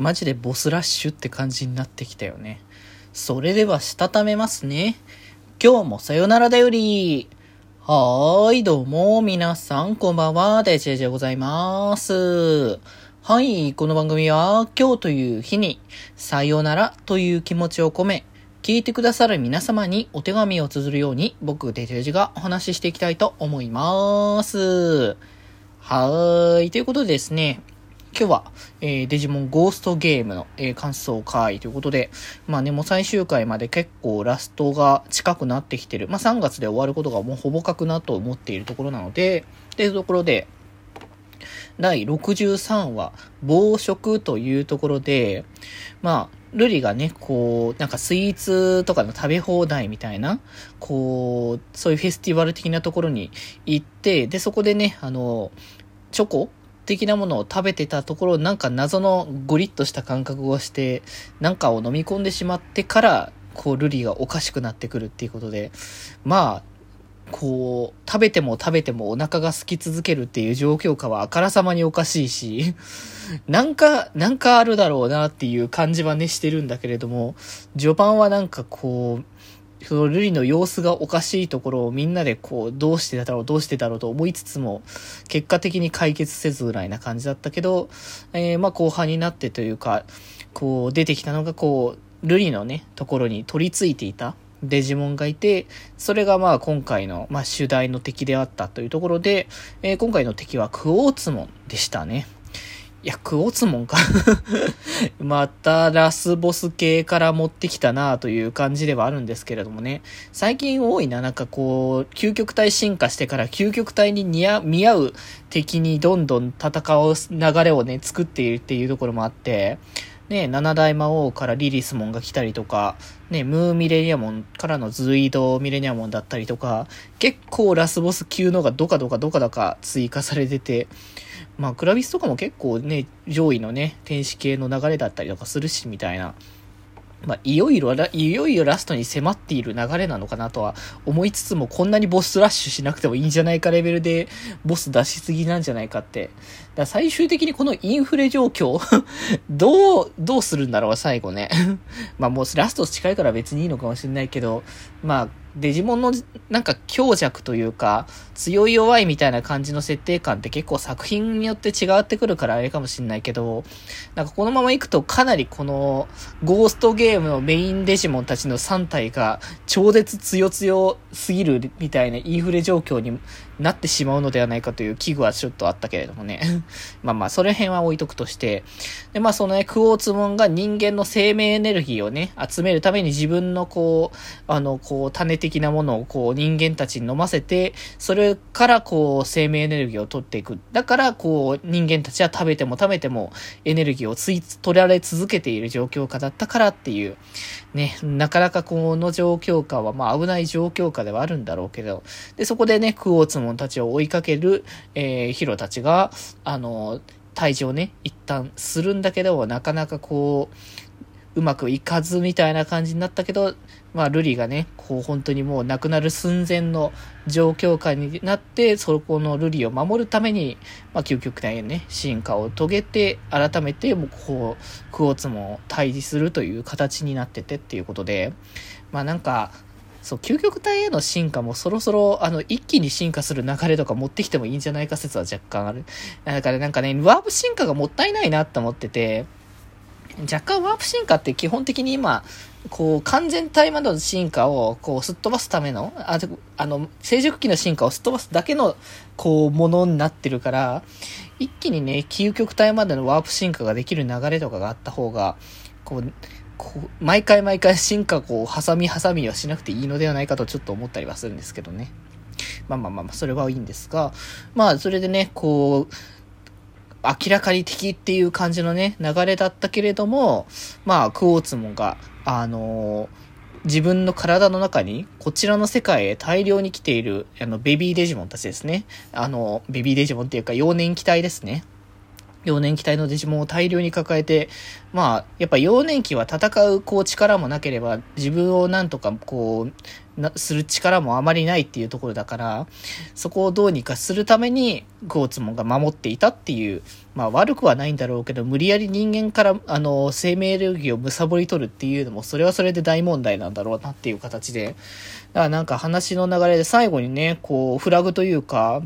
マジでボスラッシュって感じになってきたよね。それでは、したためますね。今日もさよならだより。はーい、どうも、皆さん、こんばんは、デジェジでございます。はい、この番組は、今日という日に、さよならという気持ちを込め、聞いてくださる皆様にお手紙を綴るように、僕、デジェジがお話ししていきたいと思います。はーい、ということでですね、今日は、えー、デジモンゴーストゲームの、えー、感想会ということで、まあね、もう最終回まで結構ラストが近くなってきてる。まあ3月で終わることがもうほぼ確なと思っているところなので、というところで、第63話、暴食というところで、まあ、ルリがね、こう、なんかスイーツとかの食べ放題みたいな、こう、そういうフェスティバル的なところに行って、で、そこでね、あの、チョコ的なものを食べてたところ、なんか謎のゴリッとした感覚をして、なんかを飲み込んでしまってから、こう、ルリがおかしくなってくるっていうことで、まあ、こう、食べても食べてもお腹が空き続けるっていう状況下はあからさまにおかしいし、なんか、なんかあるだろうなっていう感じはねしてるんだけれども、序盤はなんかこう、そのルリの様子がおかしいところをみんなでこう、どうしてだろう、どうしてだろうと思いつつも、結果的に解決せずぐらいな感じだったけど、えー、まあ後半になってというか、こう出てきたのがこう、ルリのね、ところに取り付いていたデジモンがいて、それがまあ今回の、まあ主題の敵であったというところで、えー、今回の敵はクオーツモンでしたね。いや、クオツモンか またラスボス系から持ってきたなという感じではあるんですけれどもね。最近多いな、なんかこう、究極体進化してから究極体に似合見合う敵にどんどん戦う流れをね、作っているっていうところもあって、ね、七大魔王からリリスモンが来たりとか、ね、ムーミレニアモンからのズイドミレニアモンだったりとか、結構ラスボス級のがどかどかどかどか追加されてて、まあ、クラビスとかも結構ね、上位のね、天使系の流れだったりとかするし、みたいな。まあ、いよいよ、いよいよラストに迫っている流れなのかなとは思いつつも、こんなにボスラッシュしなくてもいいんじゃないかレベルで、ボス出しすぎなんじゃないかって。だ最終的にこのインフレ状況 どう、どうするんだろう、最後ね。まあもうラスト近いから別にいいのかもしれないけど、まあ、デジモンのなんか強弱というか、強い弱いみたいな感じの設定感って結構作品によって違ってくるからあれかもしんないけど、なんかこのまま行くとかなりこのゴーストゲームのメインデジモンたちの3体が超絶強強すぎるみたいなインフレ状況になってしまうのではないかという危惧はちょっとあったけれどもね。まあまあ、それ辺は置いとくとして。で、まあそのね、クオーツモンが人間の生命エネルギーをね、集めるために自分のこう、あの、こう、種的なものをこう、人間たちに飲ませて、それからこう、生命エネルギーを取っていく。だから、こう、人間たちは食べても食べてもエネルギーをつい、取られ続けている状況下だったからっていう、ね、なかなかこの状況下は、まあ危ない状況下ではあるんだろうけど、で、そこでね、クオーツモンたちを追いかける、えー、ヒロたちが、あの、退場ね、一旦するんだけど、なかなかこう、うまくいかずみたいな感じになったけど、まあ、ルリがね、こう本当にもう亡くなる寸前の状況下になって、そこのルリを守るために、まあ、究極体ね、進化を遂げて、改めて、もうこう、クオーツも対峙するという形になっててっていうことで、まあなんか、そう、究極体への進化もそろそろ、あの、一気に進化する流れとか持ってきてもいいんじゃないか説は若干ある。だからなんかね、ワープ進化がもったいないなって思ってて、若干ワープ進化って基本的に今、こう、完全体までの進化を、こう、すっ飛ばすための、ああの、成熟期の進化をすっ飛ばすだけの、こう、ものになってるから、一気にね、究極体までのワープ進化ができる流れとかがあった方が、こう、こう毎回毎回進化こう、挟み挟みはしなくていいのではないかとちょっと思ったりはするんですけどね。まあまあまあまあ、それはいいんですが、まあ、それでね、こう、明らかに敵っていう感じのね、流れだったけれども、まあ、クオーツモンが、あのー、自分の体の中に、こちらの世界へ大量に来ている、あの、ベビーデジモンたちですね。あの、ベビーデジモンっていうか、幼年期待ですね。幼年期待のデジモンを大量に抱えて、まあ、やっぱ幼年期は戦うこう力もなければ、自分をなんとかこう、な、する力もあまりないっていうところだから、そこをどうにかするために、ゴーツモンが守っていたっていう、まあ悪くはないんだろうけど、無理やり人間から、あの、生命エネルギーを貪り取るっていうのも、それはそれで大問題なんだろうなっていう形で、だからなんか話の流れで最後にね、こう、フラグというか、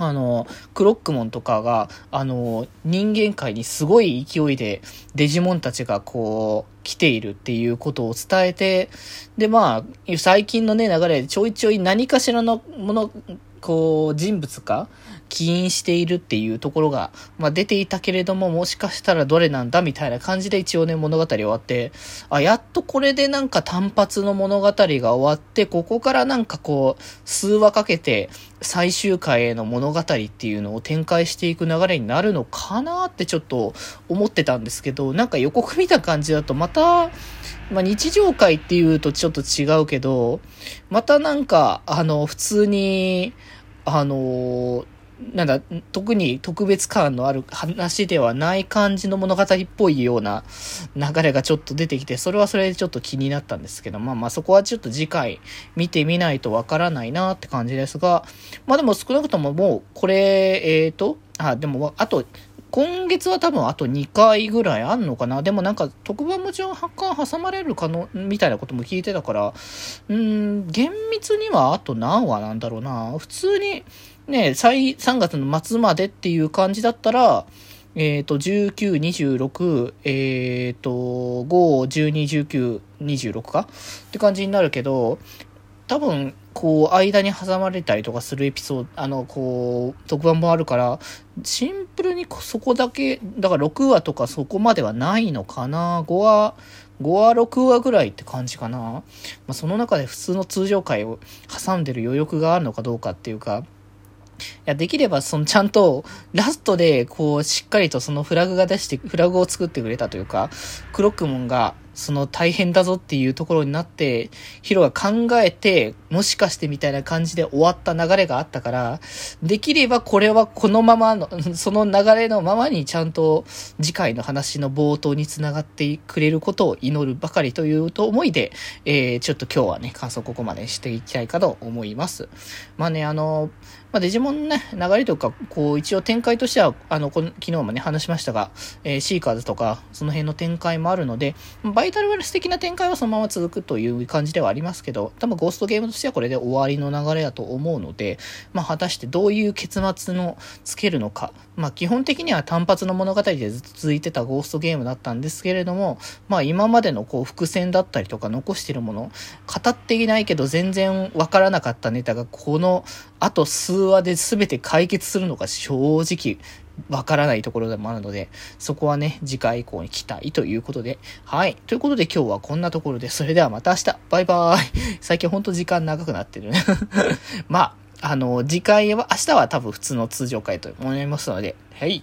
あの、クロックモンとかが、あの、人間界にすごい勢いでデジモンたちがこう、来ているっていうことを伝えて、で、まあ、最近のね、流れでちょいちょい何かしらのもの、こう、人物か起因しているっていうところが、まあ、出ていたけれども、もしかしたらどれなんだみたいな感じで一応ね、物語終わって、あ、やっとこれでなんか単発の物語が終わって、ここからなんかこう、数話かけて最終回への物語っていうのを展開していく流れになるのかなってちょっと思ってたんですけど、なんか予告見た感じだとまた、まあ、日常会っていうとちょっと違うけど、またなんか、あの、普通に、あの、なんだ、特に特別感のある話ではない感じの物語っぽいような流れがちょっと出てきて、それはそれでちょっと気になったんですけど、まあまあそこはちょっと次回見てみないとわからないなって感じですが、まあでも少なくとももうこれ、えっ、ー、と、あ、でもあと、今月は多分あと2回ぐらいあんのかなでもなんか特番もちろん発刊挟まれるかの、みたいなことも聞いてたから、うん、厳密にはあと何話なんだろうな。普通に、ね、3月の末までっていう感じだったら、えっ、ー、と、19、26、えっ、ー、と、5、12、19、26か？って感じになるけど、多分、こう、間に挟まれたりとかするエピソード、あの、こう、特番もあるから、シンプルにそこだけ、だから6話とかそこまではないのかな ?5 話、5話、6話ぐらいって感じかな？まあ、その中で普通の通常回を挟んでる余力があるのかどうかっていうか、や、できれば、その、ちゃんと、ラストで、こう、しっかりとそのフラグが出して、フラグを作ってくれたというか、クロックモンが、その大変だぞっていうところになって、ヒロが考えて、もしかしてみたいな感じで終わった流れがあったから、できればこれはこのままの、その流れのままにちゃんと次回の話の冒頭につながってくれることを祈るばかりというと思いで、えー、ちょっと今日はね、感想ここまでしていきたいかと思います。まあね、あの、まあ、デジモンのね、流れとか、こう、一応展開としては、あの、この昨日もね、話しましたが、えー、シーカーズとか、その辺の展開もあるので、バイタルウェルス的な展開はそのまま続くという感じではありますけど、多分ゴーストゲームとしてはこれで終わりの流れだと思うので、まあ、果たしてどういう結末のつけるのか、まあ、基本的には単発の物語で続いてたゴーストゲームだったんですけれども、まあ、今までのこう、伏線だったりとか残してるもの、語っていないけど全然わからなかったネタが、この、あと数話で全て解決するのか正直わからないところでもあるので、そこはね、次回以降に期待ということで。はい。ということで今日はこんなところで、それではまた明日。バイバーイ。最近ほんと時間長くなってるね。まあ、あの、次回は、明日は多分普通の通常回と思いますので、はい。